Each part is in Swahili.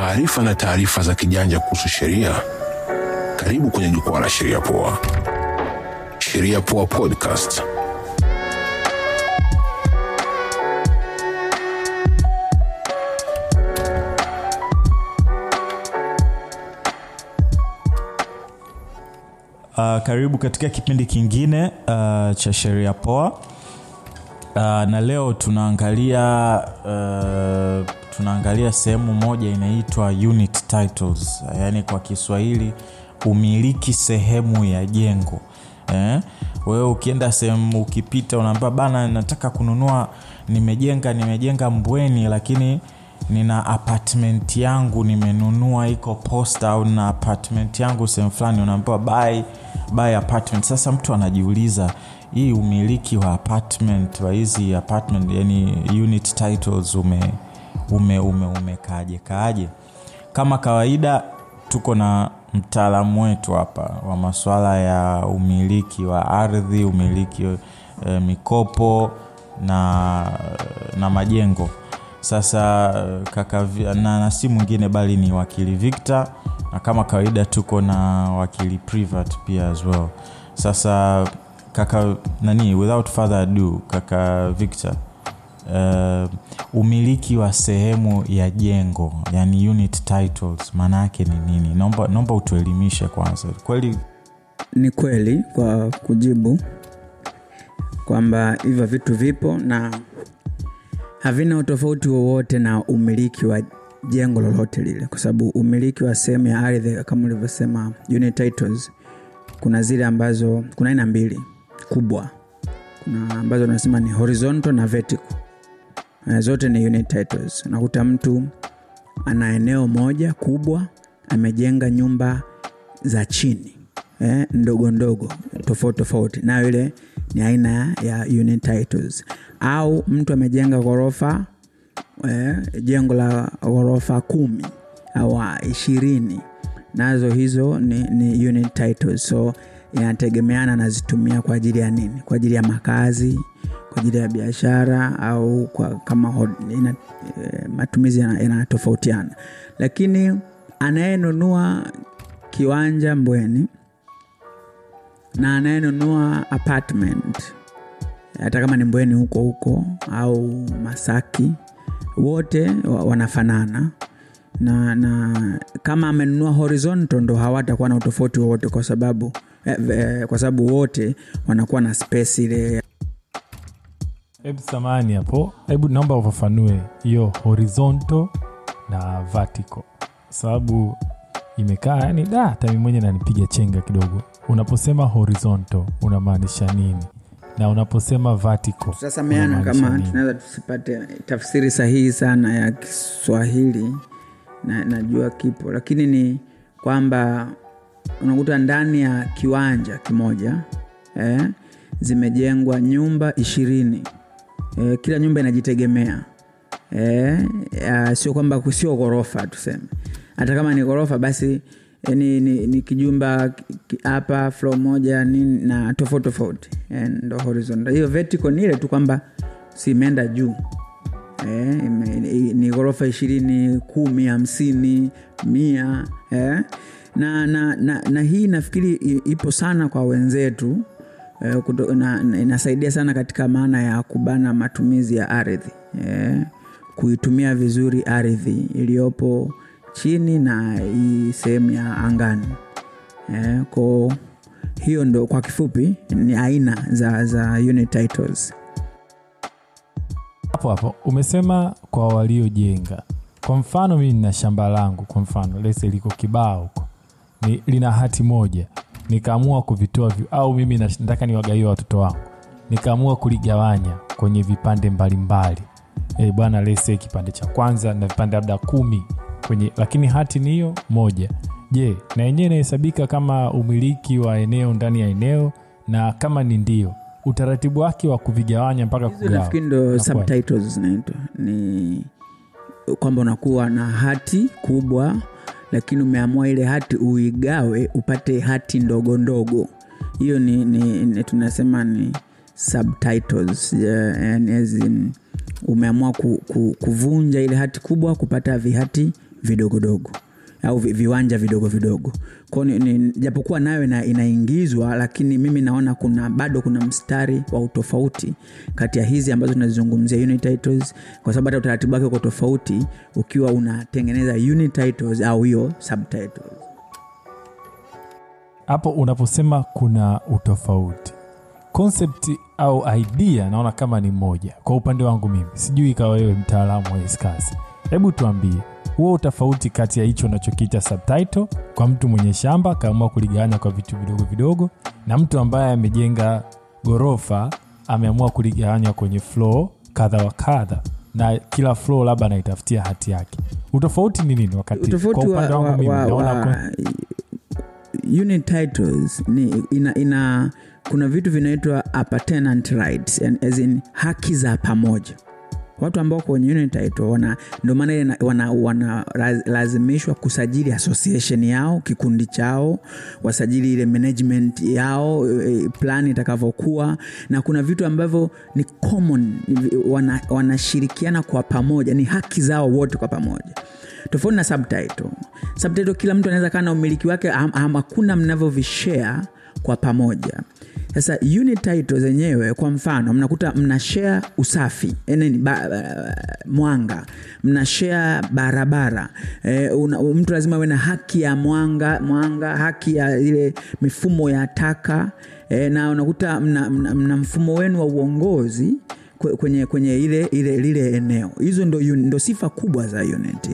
maarifa na taarifa za kijanja kuhusu sheria. Karibu kwenye jukwaa la Sheria Poa. Sheria Poa Podcast. Uh, karibu katika kipindi kingine uh, cha sheria poa uh, na leo tunaangalia uh, tunaangalia sehemu moja inaitwa unit titles yaani kwa kiswahili umiliki sehemu ya jengo. Eh? wewe ukienda sehemu ukipita unaambia bana nataka kununua nimejenga nimejenga mbweni lakini nina apartment yangu nimenunua iko posta au nina apartment yangu sehemu fulani. Unaambiwa buy, buy apartment. Sasa mtu anajiuliza hii umiliki wa apartment wa hizi apartment yani unit titles ume ume ume umekaaje kaaje kama kawaida tuko na mtaalamu wetu hapa wa masuala ya umiliki wa ardhi umiliki e, mikopo na na majengo. Sasa kaka na, na si mwingine bali ni wakili victor na kama kawaida tuko na wakili privat pia as well. Sasa kaka nani without further ado kaka victor uh, umiliki wa sehemu ya jengo yani unit titles maana yake ni nini? Naomba, utuelimishe kwanza. Kweli ni kweli kwa kujibu kwamba hivyo vitu vipo na havina utofauti wowote na umiliki wa jengo lolote lile. Kwa sababu umiliki wa sehemu ya ardhi kama ulivyosema unit titles kuna zile ambazo kuna aina mbili kubwa. Kuna ambazo unasema ni horizontal na vertical zote ni unit titles. Unakuta mtu ana eneo moja kubwa amejenga nyumba za chini eh, ndogo ndogo tofauti tofauti. Nayo ile ni aina ya unit titles. Au mtu amejenga ghorofa eh, jengo la ghorofa kumi au ishirini. Nazo hizo ni, ni unit titles. So inategemeana nazitumia kwa ajili ya nini? Kwa ajili ya makazi kwa ajili ya biashara au kwa kama ina, e, matumizi yanatofautiana. Yana lakini anayenunua kiwanja mbweni na anayenunua apartment hata kama ni mbweni huko huko au masaki wote wanafanana. Na, na kama amenunua horizontal ndo hawatakuwa na utofauti wowote kwa sababu eh, eh, kwa sababu wote wanakuwa na space ile hebu samani hapo. Hebu naomba ufafanue hiyo horizontal na vertical. Sababu imekaa yani da hata mi mwenye nanipiga chenga kidogo. Unaposema horizontal unamaanisha nini? Na unaposema vertical tutasameana kama tunaweza tusipate tafsiri sahihi sana ya kiswahili na, najua kipo. Lakini ni kwamba unakuta ndani ya kiwanja kimoja eh, zimejengwa nyumba ishirini eh, kila nyumba inajitegemea. Eh, sio kwamba sio ghorofa tuseme. Hata kama ni ghorofa basi eh, ni, ni, ni kijumba hapa flo moja ni, na tofauti tofauti. Eh, ndo horizontal hiyo vertical ni ile tu kwamba si imeenda juu. Eh, ni ghorofa ishirini kumi hamsini mia. Eh. na, na, na, na hii nafikiri ipo sana kwa wenzetu eh, kuto, na, na, inasaidia sana katika maana ya kubana matumizi ya ardhi. Eh, kuitumia vizuri ardhi iliyopo chini na hii sehemu ya angani. Eh, ko hiyo ndo kwa kifupi ni aina za, za unit titles. Hapo hapo umesema kwa waliojenga. Kwa mfano mimi nina shamba langu kwa mfano lese liko kibao huko. Lina hati moja nikaamua kuvitoa vi, au mimi nataka niwagawie watoto wangu. Nikaamua kuligawanya kwenye vipande mbalimbali. E, bwana lese kipande cha kwanza na vipande labda kumi kwenye lakini hati ni hiyo moja. Je na yenyewe inahesabika kama umiliki wa eneo ndani ya eneo na kama ni ndio utaratibu wake wa kuvigawanya mpaka nafikiri ndo subtitles zinaitwa. Ni kwamba unakuwa na hati kubwa lakini umeamua ile hati uigawe upate hati ndogo ndogo. Hiyo ni, ni, ni tunasema ni subtitles yani as in, umeamua ku, ku, kuvunja ile hati kubwa kupata vihati vidogodogo au viwanja vidogo vidogo. Kwao japokuwa nayo ina, inaingizwa lakini mimi naona kuna bado kuna mstari wa utofauti kati ya hizi ambazo tunazizungumzia kwa sababu hata utaratibu wake uko tofauti ukiwa unatengeneza au hiyo hapo unaposema kuna utofauti concept au idea naona kama ni moja. Kwa upande wangu mimi sijui ikawa wewe mtaalamu wa iskasi hebu tuambie huo utofauti kati ya hicho unachokiita subtitle kwa mtu mwenye shamba akaamua kuligawanya kwa vitu vidogo vidogo na mtu ambaye amejenga ghorofa ameamua kuligawanya kwenye floor kadha wa kadha na kila floor labda anaitafutia hati yake. Utofauti ni nini wakati kwa upande wangu mimi naona unit titles ni ina, ina kuna vitu vinaitwa appurtenant rights and as in haki za pamoja watu ambao kwenye unit title wana ndio maana wanalazimishwa wana, kusajili association yao kikundi chao wasajili ile management yao eh, plan itakavyokuwa. Na kuna vitu ambavyo ni common wanashirikiana wana- kwa pamoja ni haki zao wote kwa pamoja. Tofauti na subtitle. Subtitle kila mtu anaweza kaa na umiliki wake hakuna mnavyovishare kwa pamoja sasa unit title zenyewe kwa mfano mnakuta mna share usafi eh, nini, mwanga mna share barabara e, una, mtu lazima awe na haki ya mwanga mwanga haki ya ile mifumo ya taka e, na unakuta mna, mna, mna mfumo wenu wa uongozi kwenye kwenye ile ile lile eneo hizo ndo, ndo sifa kubwa za unit.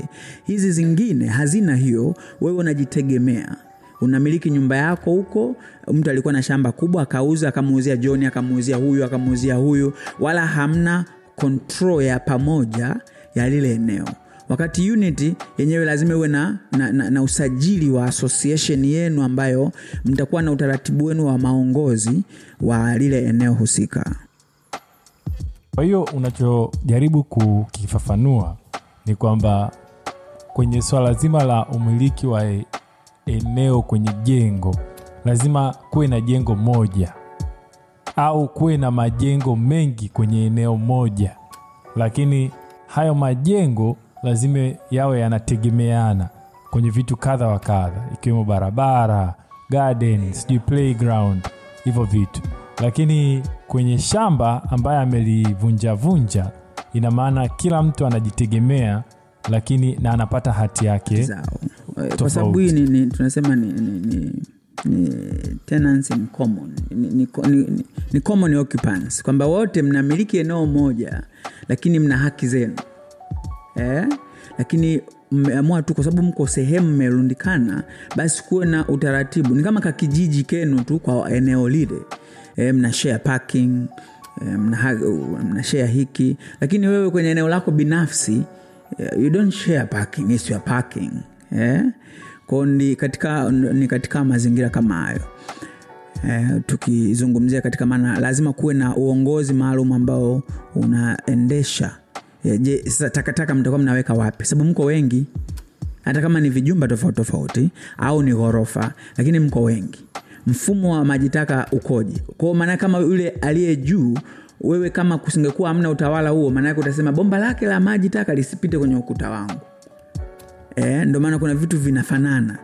hizi zingine hazina hiyo wewe unajitegemea unamiliki nyumba yako huko mtu alikuwa na shamba kubwa akauza akamuuzia john akamuuzia huyu akamuuzia huyu wala hamna control ya pamoja ya lile eneo. Wakati unity yenyewe lazima uwe na, na, na, na usajili wa association yenu ambayo mtakuwa na utaratibu wenu wa maongozi wa lile eneo husika. Kwa hiyo unachojaribu kukifafanua ni kwamba kwenye swala zima la umiliki wa eneo kwenye jengo lazima kuwe na jengo moja au kuwe na majengo mengi kwenye eneo moja, lakini hayo majengo lazima yawe yanategemeana kwenye vitu kadha wa kadha, ikiwemo barabara, garden, sijui playground, hivyo vitu. Lakini kwenye shamba ambaye amelivunjavunja, ina maana kila mtu anajitegemea, lakini na anapata hati yake. zao kwa sababu hii ni, ni, tunasema ni, ni, ni, ni tenants in common. Ni, ni, ni, ni, common occupants. Kwamba wote mnamiliki eneo moja lakini mna haki zenu. Eh? lakini mmeamua tu kwa sababu mko sehemu mmerundikana basi kuwe na utaratibu. Ni kama kakijiji kenu tu kwa eneo lile. Eh, mna share parking mna, mna share hiki. Lakini wewe kwenye eneo lako binafsi eh, you don't share parking it's your parking eh? kwao ni katika, ni katika mazingira kama hayo. Eh, tukizungumzia katika maana lazima kuwe na uongozi maalum ambao unaendesha. Eh, je sasa takataka mtakuwa mnaweka wapi? Sababu mko wengi. Hata kama ni vijumba tofauti tofauti au ni ghorofa lakini mko wengi. Mfumo wa majitaka ukoje? Kwao maanake kama yule aliye juu wewe kama kusingekuwa hamna utawala huo maanake utasema bomba lake la maji taka lisipite kwenye ukuta wangu e, ndio maana kuna vitu vinafanana.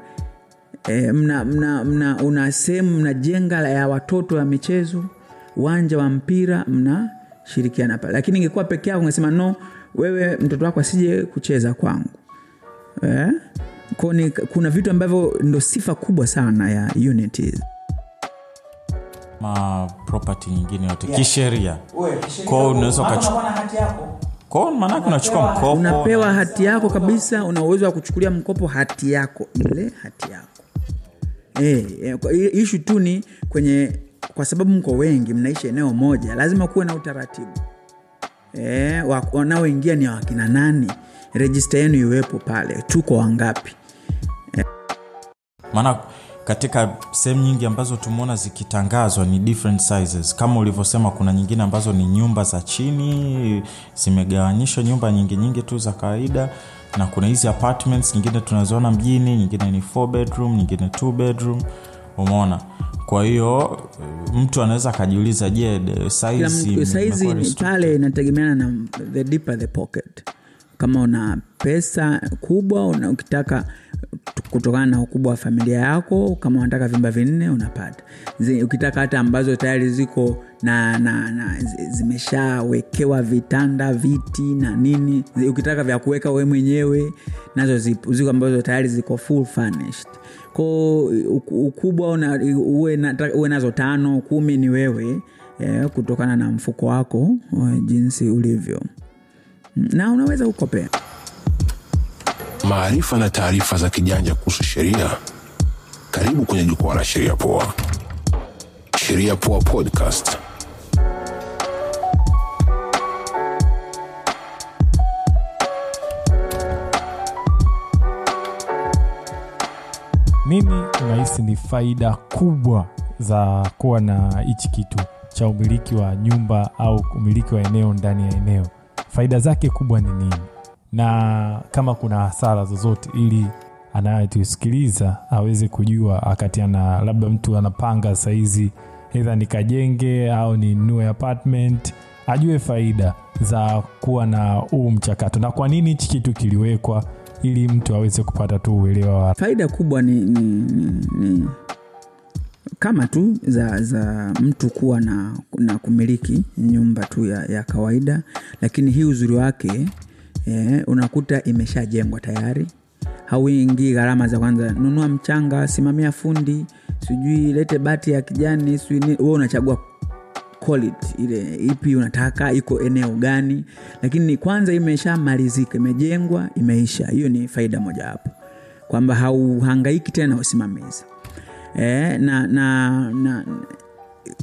Eh, mna, mna, mna, una sehemu mnajenga ya watoto ya michezo uwanja wa mpira mnashirikiana pale. Lakini ingekuwa peke yako ungesema no wewe mtoto wako asije kucheza kwangu. Eh? Kone, kuna vitu ambavyo ndo sifa kubwa sana ya unity ma property nyingine yote. Kisheria. Kwao unaweza ukachukua kwao maanake unachukua mkopo. unapewa hati yako kabisa una uwezo wa kuchukulia mkopo hati yako ile hati yako. E, e, ishu tu ni kwenye kwa sababu mko wengi mnaishi eneo moja lazima kuwe na utaratibu. E, wanaoingia ni wakina nani? Rejista yenu iwepo pale tuko wangapi? Maana katika sehemu nyingi ambazo tumeona zikitangazwa ni different sizes. Kama ulivyosema kuna nyingine ambazo ni nyumba za chini zimegawanyishwa nyumba nyingi nyingi tu za kawaida na kuna hizi apartments nyingine tunaziona mjini nyingine ni four bedroom nyingine two bedroom. Umeona? Kwa hiyo mtu anaweza akajiuliza je size saizi pale inategemeana na the deeper the pocket kama una pesa kubwa una, ukitaka kutokana na ukubwa wa familia yako kama unataka vyumba vinne unapata. Zi, ukitaka hata ambazo tayari ziko na, na, na zimeshawekewa vitanda viti na nini Zi, ukitaka vya kuweka we mwenyewe nazo zipo ziko ambazo tayari ziko full furnished. Ko ukubwa una, uwe, na, uwe nazo tano kumi ni wewe eh, kutokana na mfuko wako eh, jinsi ulivyo na unaweza kukopea maarifa na taarifa za kijanja kuhusu sheria karibu kwenye jukwaa la sheria poa. Sheria poa podcast. Mimi unahisi ni faida kubwa za kuwa na hichi kitu cha umiliki wa nyumba au umiliki wa eneo ndani ya eneo faida zake kubwa ni nini? Na kama kuna hasara zozote ili anayetusikiliza aweze kujua akati ana labda mtu anapanga saizi edha nikajenge au ninunue apartment ajue faida za kuwa na huu mchakato. Na kwa nini hichi kitu kiliwekwa ili mtu aweze kupata tu uelewa wa faida kubwa ni, ni, ni, ni kama tu za, za mtu kuwa na, na kumiliki nyumba tu ya, ya kawaida lakini hii uzuri wake eh, unakuta imeshajengwa tayari. Hauingii gharama za kwanza nunua mchanga simamia fundi sijui lete bati ya kijani sijui unachagua quality ile ipi unataka iko eneo gani. Lakini kwanza imeshamalizika imejengwa imeisha. Hiyo ni faida mojawapo kwamba hauhangaiki tena usimamizi e, na, na, na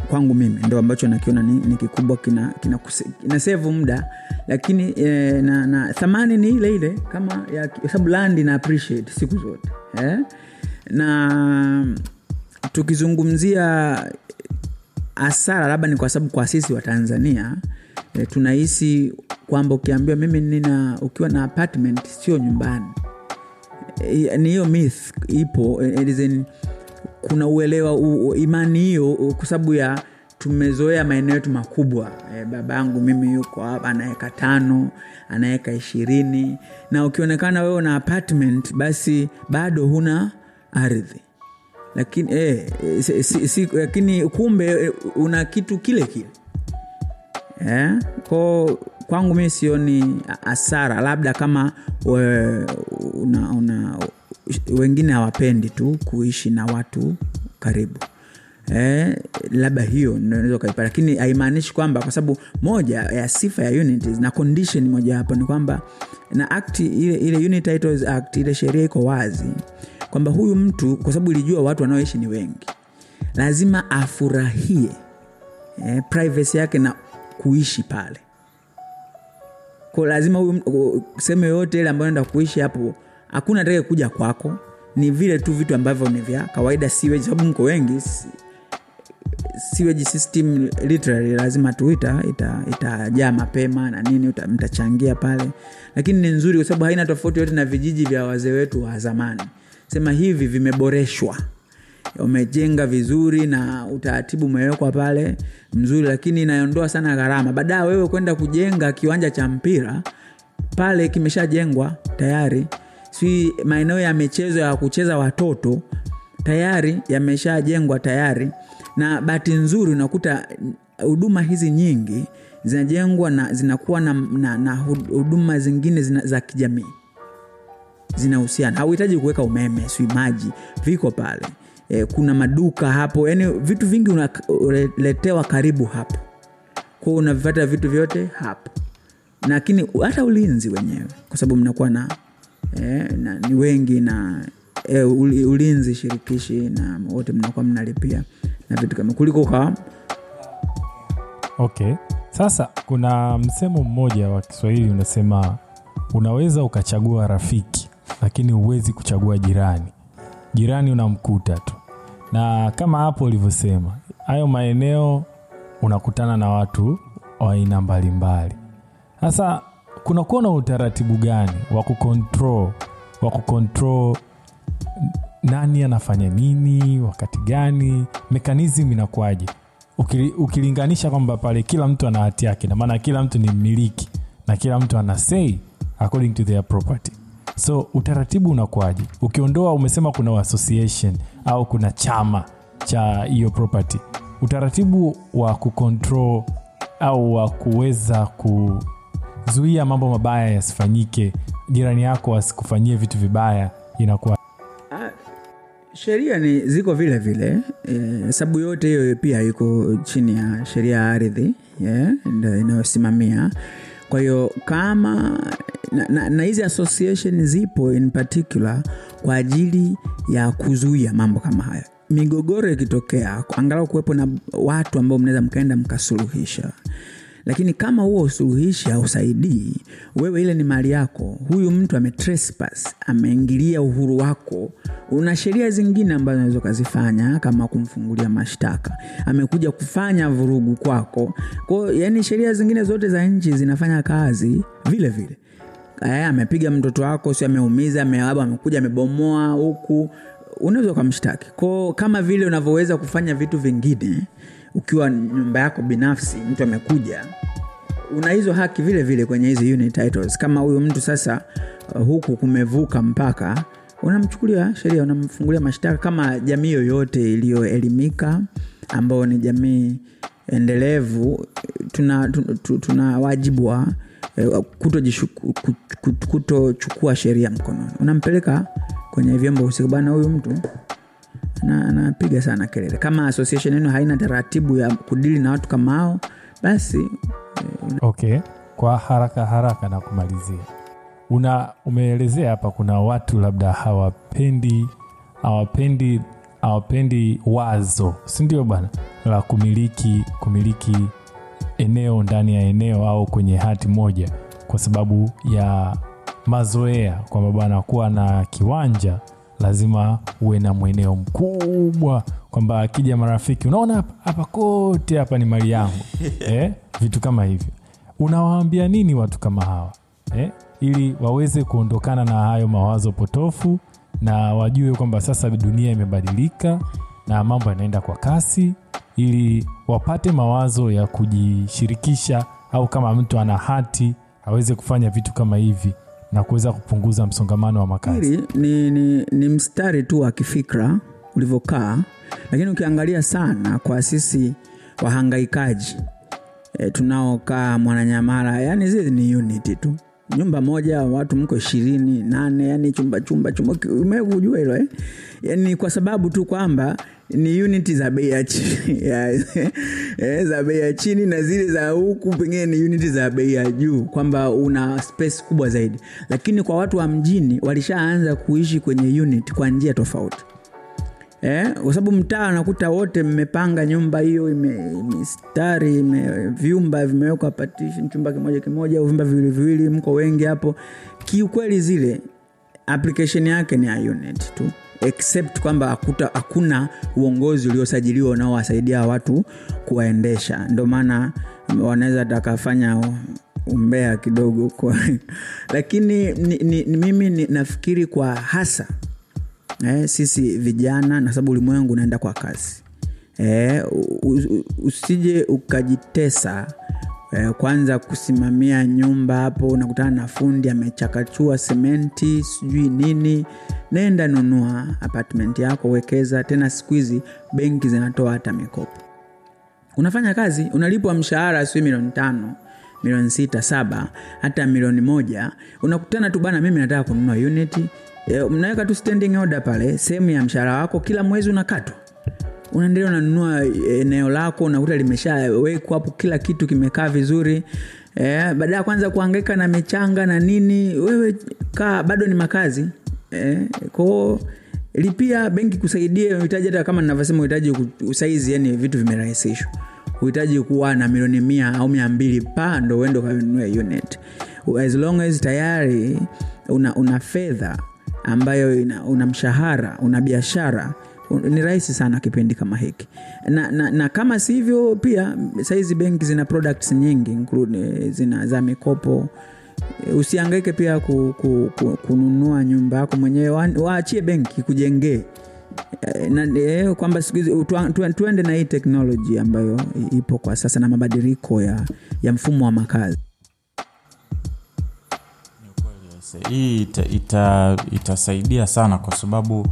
kwangu mimi ndo ambacho nakiona ni, ni kikubwa kina, kina, kina sevu muda lakini e, na, na thamani ni ile ile kama sababu land ina appreciate siku zote eh? na tukizungumzia hasara labda ni kwa sababu kwa sisi wa tanzania e, tunahisi kwamba ukiambiwa mimi nina ukiwa na apartment sio nyumbani e, ni hiyo myth ipo e, kuna uelewa u, u- imani hiyo kwa sababu ya tumezoea maeneo yetu makubwa. E, baba yangu mimi yuko hapa anaweka tano anaweka ishirini. Na ukionekana wewe una apartment basi bado huna ardhi. Lakini eh, eh, si, si, si, lakini kumbe eh, una kitu kile kile. E, ko kwangu mi sioni hasara labda kama we, una, una, wengine hawapendi tu kuishi na watu karibu. Eh, labda hiyo naweza ukaipata. Lakini haimaanishi kwamba kwa sababu moja ya sifa ya unities na condition moja hapo ni kwamba na act ile, ile act ile sheria iko wazi kwamba huyu mtu kwa sababu ilijua watu wanaoishi ni wengi lazima afurahie eh, privacy yake na kuishi pale. Ko lazima huyu sehemu yoyote ile ambayo naenda kuishi hapo hakuna atake kuja kwako. Ni vile tu vitu ambavyo ni vya kawaida siweji sababu mko wengi siweji system literally lazima tu ita- ita- mapema na nini mtachangia pale. Lakini ni nzuri kwa sababu haina tofauti yote na vijiji vya wazee wetu wa zamani. Sema hivi vimeboreshwa. Umejenga vizuri na utaratibu umewekwa pale mzuri lakini inaondoa sana gharama. Baadaye wewe kwenda kujenga kiwanja cha mpira pale kimeshajengwa tayari si maeneo ya michezo ya kucheza watoto tayari yameshajengwa tayari. Na bahati nzuri unakuta huduma hizi nyingi zinajengwa na zinakuwa na, na, na huduma zingine zina, za kijamii. Zinahusiana. Hauhitaji kuweka umeme si maji viko pale. E, kuna maduka hapo. Yani vitu vingi unaletewa karibu hapo. Kwao unavipata vitu vyote hapo. Lakini hata ulinzi wenyewe kwa sababu mnakuwa na, e, na ni wengi na eh, ulinzi shirikishi na wote mnakuwa mnalipia na vitu kama kuliko kwa okay. Sasa kuna msemo mmoja wa kiswahili unasema unaweza ukachagua rafiki lakini huwezi kuchagua jirani. Jirani unamkuta tu. Na kama hapo ulivyosema hayo maeneo unakutana na watu wa aina mbalimbali. Sasa kunakuwa na utaratibu gani wa kucontrol wa kucontrol nani anafanya nini wakati gani mekanism inakuwaje? Ukili, ukilinganisha kwamba pale kila mtu ana hati yake namaana kila mtu ni mmiliki na kila mtu ana sei according to their property. So utaratibu unakuwaje? Ukiondoa umesema kuna association au kuna chama cha hiyo property. Utaratibu wa kucontrol au wa kuweza kuzuia mambo mabaya yasifanyike. Jirani yako asikufanyie vitu vibaya inakuwa sheria ni ziko vile vile. E, sababu yote hiyo pia iko chini ya sheria ya ardhi yeah, inayosimamia. Kwa hiyo kama na- hizi association zipo in particular kwa ajili ya kuzuia mambo kama haya migogoro ikitokea angalau kuwepo na watu ambao mnaweza mkaenda mkasuluhisha lakini kama huo usuluhishi hausaidii wewe ile ni mali yako. Huyu mtu ametrespass ameingilia uhuru wako. Una sheria zingine ambazo unaweza ukazifanya kama kumfungulia mashtaka. Amekuja kufanya vurugu kwako. Kwao yani sheria zingine zote za nchi zinafanya kazi vile vile. Aya, amepiga mtoto wako si ameumiza ame- amekuja amebomoa huku. Unaweza ukamshtaki. Ko kama vile unavyoweza kufanya vitu vingine ukiwa nyumba yako binafsi mtu amekuja una hizo haki vile vile kwenye hizi unit titles. Kama huyu mtu sasa uh, huku kumevuka mpaka unamchukulia sheria unamfungulia mashtaka kama jamii yoyote iliyoelimika ambayo ni jamii endelevu tuna, tuna, tuna wajibu wa eh, kutochukua sheria mkononi. Unampeleka kwenye vyombo husika. Bana huyu mtu na- anapiga sana kelele. Kama association yenu haina taratibu ya kudili na watu kama hao basi okay kwa haraka haraka na kumalizia. Una umeelezea hapa kuna watu labda hawapendi hawapendi hawapendi wazo sindio bana la kumiliki kumiliki eneo ndani ya eneo au kwenye hati moja kwa sababu ya mazoea kwamba bwana kuwa na kiwanja lazima uwe na mweneo mkubwa kwamba akija marafiki unaona hapa hapa kote hapa ni mali yangu eh? vitu kama hivyo unawaambia nini watu kama hawa eh? ili waweze kuondokana na hayo mawazo potofu na wajue kwamba sasa dunia imebadilika na mambo yanaenda kwa kasi ili wapate mawazo ya kujishirikisha au kama mtu ana hati aweze kufanya vitu kama hivi na kuweza kupunguza msongamano wa makazi. Hili ni, ni, ni mstari tu wa kifikra ulivyokaa lakini ukiangalia sana kwa sisi wahangaikaji e, tunaokaa mwananyamala yani zile ni unit tu nyumba moja watu mko ishirini nane yani chumba chumba chumba. Umekujua hilo eh? yani kwa sababu tu kwamba ni uniti za bei ya chini. Eh, za bei ya chini na zile za huku pengine ni uniti za bei ya juu kwamba una space kubwa zaidi. Lakini kwa watu wa mjini walishaanza kuishi kwenye unit kwa njia tofauti Eh, kwa sababu mtaa nakuta wote mmepanga nyumba hiyo mistari ime, vyumba vimewekwa partition chumba kimoja kimoja au vyumba viwili viwili mko wengi hapo. Kiukweli zile application yake ni ya unit tu. Except kwamba hakuna uongozi uliosajiliwa unaowasaidia watu kuwaendesha. Ndio maana wanaweza takafanya umbea kidogo lakini ni, ni, ni, mimi ni, nafikiri kwa hasa eh, sisi vijana na sababu ulimwengu unaenda kwa kasi eh, usije ukajitesa eh, kwanza kusimamia nyumba hapo unakutana na fundi amechakachua sementi sijui nini. Nenda nunua apartment yako wekeza. Tena siku hizi benki zinatoa hata mikopo. Unafanya kazi unalipwa mshahara sijui milioni tano milioni sita saba hata milioni moja. Unakutana tu bana mimi nataka kununua unity e, mnaweka tu standing order pale sehemu ya mshahara wako kila mwezi unakatwa. Unaendelea unanunua eneo lako unakuta limeshawekwa hapo kila kitu kimekaa vizuri. E, baada ya kwanza kuangaika na michanga na nini wewe kaa bado ni makazi. E, kwao lipia benki kusaidia uhitaji hata kama ninavyosema uhitaji usaizi yani vitu vimerahisishwa. Uhitaji kuwa na milioni mia au mia mbili pa ndo uende ukanunue unit. As long as tayari una, una fedha ambayo ina, una mshahara una biashara ni rahisi sana kipindi kama hiki. Na, na, na kama sivyo pia sahizi benki zina products nyingi zina za mikopo. Usiangaike pia ku, ku, ku, kununua nyumba yako mwenyewe wa- waachie benki kujengee e, na eh, kwamba tuende na hii teknoloji ambayo ipo kwa sasa na mabadiliko ya, ya mfumo wa makazi hii ita, ita, itasaidia sana kwa sababu uh,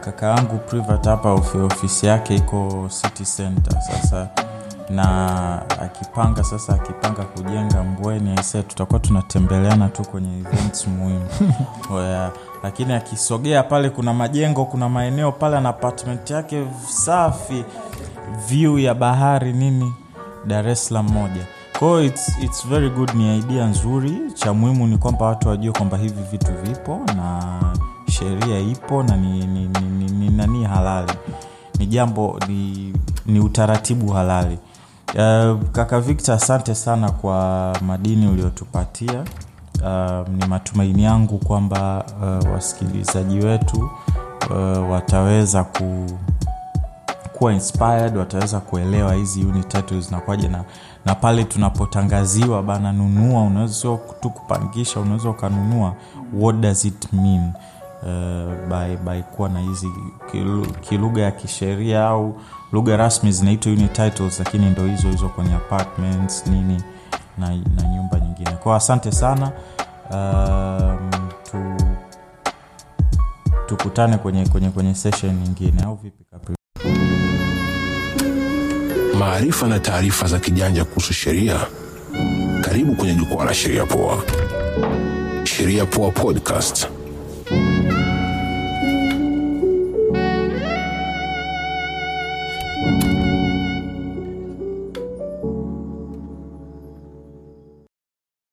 kaka yangu privat hapa ofisi yake iko city center. Sasa na akipanga sasa akipanga kujenga mbweni aise tutakuwa tunatembeleana tu kwenye events muhimu. Oya, lakini akisogea pale kuna majengo kuna maeneo pale na apartment yake safi view ya bahari nini dar es salaam moja kwao it's, it's very good ni idea nzuri. Cha muhimu ni kwamba watu wajue kwamba hivi vitu vipo na sheria ipo na ni, ni, ni, ni, ni nani halali. Ni jambo ni, ni utaratibu halali. Uh, kaka victor asante sana kwa madini uliotupatia. Uh, ni matumaini yangu kwamba uh, wasikilizaji wetu uh, wataweza ku kuwa inspired wataweza kuelewa hizi unit tatu zinakuwaje na, na pale tunapotangaziwa bana nunua unaweza tu kupangisha unaweza ukanunua. What does it mean? Uh, by, by kuwa na hizi kilugha ya kisheria au lugha rasmi zinaitwa unit titles lakini ndo hizo hizo kwenye apartments nini na, na nyumba nyingine. Kwao asante sana. Um, tu, tukutane kwenye kwenye kwenye session nyingine. Au vipi? Maarifa na taarifa za kijanja kuhusu sheria. Karibu kwenye jukwaa la sheria poa. Sheria poa podcast